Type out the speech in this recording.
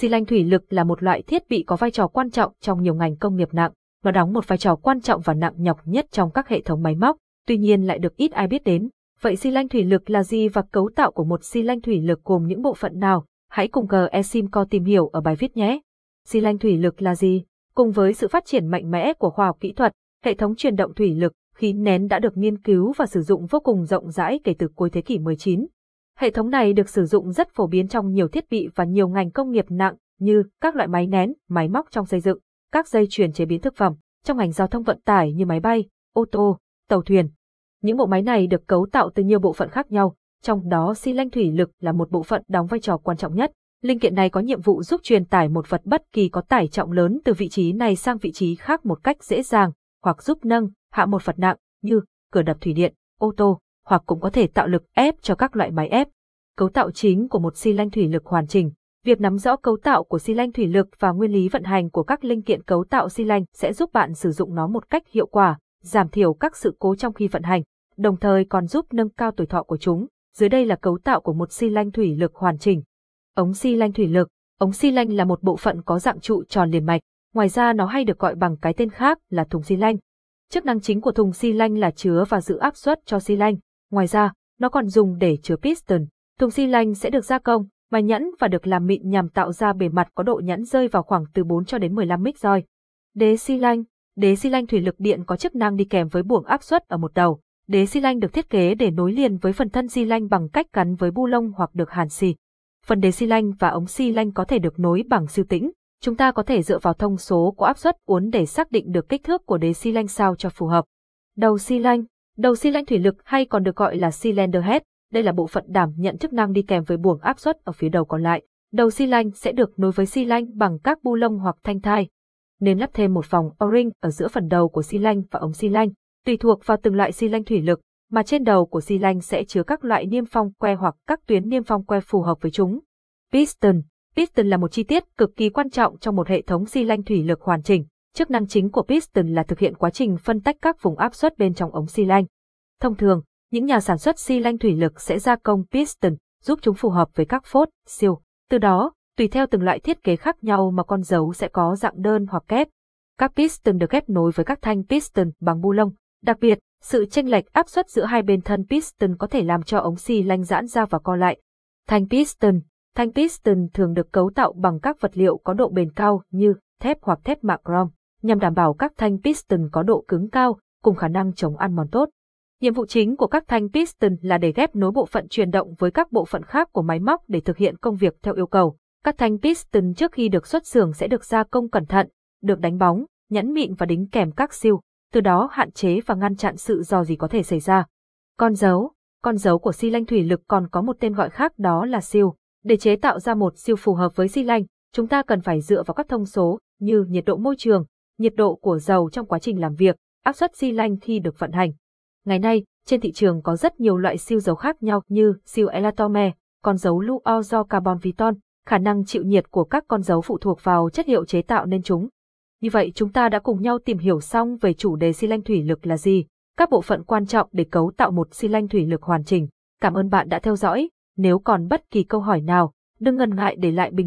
Xi lanh thủy lực là một loại thiết bị có vai trò quan trọng trong nhiều ngành công nghiệp nặng. Nó đóng một vai trò quan trọng và nặng nhọc nhất trong các hệ thống máy móc, tuy nhiên lại được ít ai biết đến. Vậy xi lanh thủy lực là gì và cấu tạo của một xi lanh thủy lực gồm những bộ phận nào? Hãy cùng GESIMCO tìm hiểu ở bài viết nhé. Xi lanh thủy lực là gì? Cùng với sự phát triển mạnh mẽ của khoa học kỹ thuật, hệ thống truyền động thủy lực, khí nén đã được nghiên cứu và sử dụng vô cùng rộng rãi kể từ cuối thế kỷ 19. Hệ thống này được sử dụng rất phổ biến trong nhiều thiết bị và nhiều ngành công nghiệp nặng như các loại máy nén, máy móc trong xây dựng, các dây chuyền chế biến thực phẩm, trong ngành giao thông vận tải như máy bay, ô tô, tàu thuyền. Những bộ máy này được cấu tạo từ nhiều bộ phận khác nhau, trong đó xi lanh thủy lực là một bộ phận đóng vai trò quan trọng nhất. Linh kiện này có nhiệm vụ giúp truyền tải một vật bất kỳ có tải trọng lớn từ vị trí này sang vị trí khác một cách dễ dàng, hoặc giúp nâng, hạ một vật nặng, như cửa đập thủy điện, ô tô, hoặc cũng có thể tạo lực ép cho các loại máy ép. Cấu tạo chính của một xi lanh thủy lực hoàn chỉnh. Việc nắm rõ cấu tạo của xi lanh thủy lực và nguyên lý vận hành của các linh kiện cấu tạo xi lanh sẽ giúp bạn sử dụng nó một cách hiệu quả, giảm thiểu các sự cố trong khi vận hành, đồng thời còn giúp nâng cao tuổi thọ của chúng. Dưới đây là cấu tạo của một xi lanh thủy lực hoàn chỉnh. Ống xi lanh thủy lực Ống xi lanh là một bộ phận có dạng trụ tròn liền mạch, ngoài ra nó hay được gọi bằng cái tên khác là thùng xi lanh. Chức năng chính của thùng xi lanh là chứa và giữ áp suất cho xi lanh. Ngoài ra, nó còn dùng để chứa piston. Thùng xi lanh sẽ được gia công, mài nhẵn và được làm mịn nhằm tạo ra bề mặt có độ nhẵn rơi vào khoảng từ 4 cho đến 15 mic roi. Đế xi lanh Đế xi lanh thủy lực điện có chức năng đi kèm với buồng áp suất ở một đầu. Đế xi lanh được thiết kế để nối liền với phần thân xi lanh bằng cách gắn với bu lông hoặc được hàn xì. Phần đế xi lanh và ống xi lanh có thể được nối bằng siêu tĩnh. Chúng ta có thể dựa vào thông số của áp suất uốn để xác định được kích thước của đế xi lanh sao cho phù hợp. Đầu xi lanh Đầu xi lanh thủy lực hay còn được gọi là cylinder head, đây là bộ phận đảm nhận chức năng đi kèm với buồng áp suất ở phía đầu còn lại. Đầu xi lanh sẽ được nối với xi lanh bằng các bu lông hoặc thanh thai. Nên lắp thêm một vòng O-ring ở giữa phần đầu của xi lanh và ống xi lanh, tùy thuộc vào từng loại xi lanh thủy lực, mà trên đầu của xi lanh sẽ chứa các loại niêm phong que hoặc các tuyến niêm phong que phù hợp với chúng. Piston Piston là một chi tiết cực kỳ quan trọng trong một hệ thống xi lanh thủy lực hoàn chỉnh. Chức năng chính của piston là thực hiện quá trình phân tách các vùng áp suất bên trong ống xi lanh. Thông thường, những nhà sản xuất xi lanh thủy lực sẽ gia công piston, giúp chúng phù hợp với các phốt, siêu. Từ đó, tùy theo từng loại thiết kế khác nhau mà con dấu sẽ có dạng đơn hoặc kép. Các piston được ghép nối với các thanh piston bằng bu lông. Đặc biệt, sự chênh lệch áp suất giữa hai bên thân piston có thể làm cho ống xi lanh giãn ra và co lại. Thanh piston Thanh piston thường được cấu tạo bằng các vật liệu có độ bền cao như thép hoặc thép mạ chrome, nhằm đảm bảo các thanh piston có độ cứng cao, cùng khả năng chống ăn mòn tốt. Nhiệm vụ chính của các thanh piston là để ghép nối bộ phận truyền động với các bộ phận khác của máy móc để thực hiện công việc theo yêu cầu. Các thanh piston trước khi được xuất xưởng sẽ được gia công cẩn thận, được đánh bóng, nhẵn mịn và đính kèm các siêu, từ đó hạn chế và ngăn chặn sự dò gì có thể xảy ra. Con dấu Con dấu của xi lanh thủy lực còn có một tên gọi khác đó là siêu. Để chế tạo ra một siêu phù hợp với xi lanh, chúng ta cần phải dựa vào các thông số như nhiệt độ môi trường, nhiệt độ của dầu trong quá trình làm việc, áp suất xi lanh khi được vận hành. Ngày nay, trên thị trường có rất nhiều loại siêu dầu khác nhau như siêu elatome, con dấu luo do carbon viton, khả năng chịu nhiệt của các con dấu phụ thuộc vào chất liệu chế tạo nên chúng. Như vậy chúng ta đã cùng nhau tìm hiểu xong về chủ đề xi lanh thủy lực là gì, các bộ phận quan trọng để cấu tạo một xi lanh thủy lực hoàn chỉnh. Cảm ơn bạn đã theo dõi, nếu còn bất kỳ câu hỏi nào, đừng ngần ngại để lại bình luận